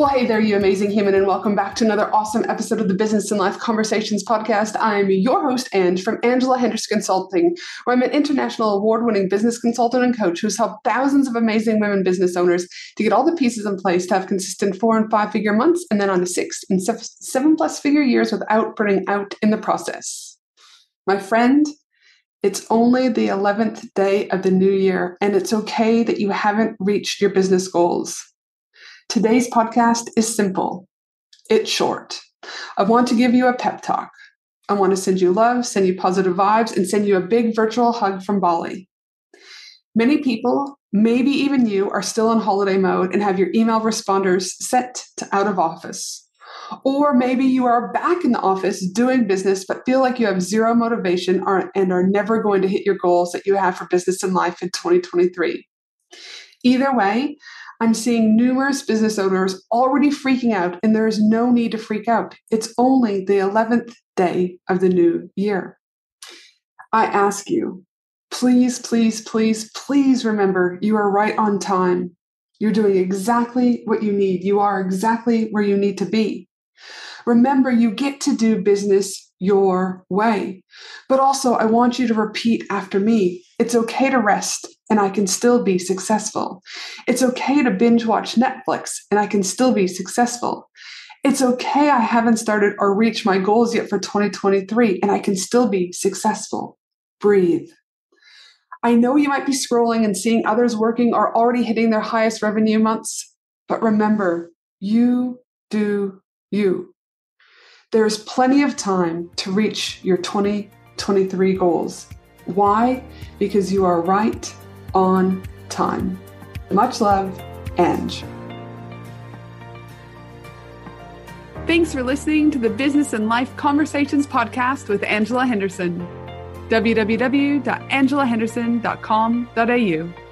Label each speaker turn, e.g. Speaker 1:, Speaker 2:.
Speaker 1: Well, hey there, you amazing human, and welcome back to another awesome episode of the Business and Life Conversations podcast. I'm your host, Ange, from Angela Henderson Consulting, where I'm an international award winning business consultant and coach who's helped thousands of amazing women business owners to get all the pieces in place to have consistent four and five figure months and then on to six and seven plus figure years without burning out in the process. My friend, it's only the 11th day of the new year, and it's okay that you haven't reached your business goals. Today's podcast is simple, it's short. I want to give you a pep talk. I want to send you love, send you positive vibes, and send you a big virtual hug from Bali. Many people, maybe even you, are still in holiday mode and have your email responders set to out of office. Or maybe you are back in the office doing business, but feel like you have zero motivation and are never going to hit your goals that you have for business and life in 2023. Either way, I'm seeing numerous business owners already freaking out, and there is no need to freak out. It's only the 11th day of the new year. I ask you, please, please, please, please remember you are right on time. You're doing exactly what you need. You are exactly where you need to be. Remember, you get to do business your way. But also, I want you to repeat after me. It's okay to rest and I can still be successful. It's okay to binge watch Netflix and I can still be successful. It's okay I haven't started or reached my goals yet for 2023 and I can still be successful. Breathe. I know you might be scrolling and seeing others working or already hitting their highest revenue months, but remember, you do you. There is plenty of time to reach your 2023 goals. Why? Because you are right on time. Much love, Ange. Thanks for listening to the Business and Life Conversations podcast with Angela Henderson. www.angelahenderson.com.au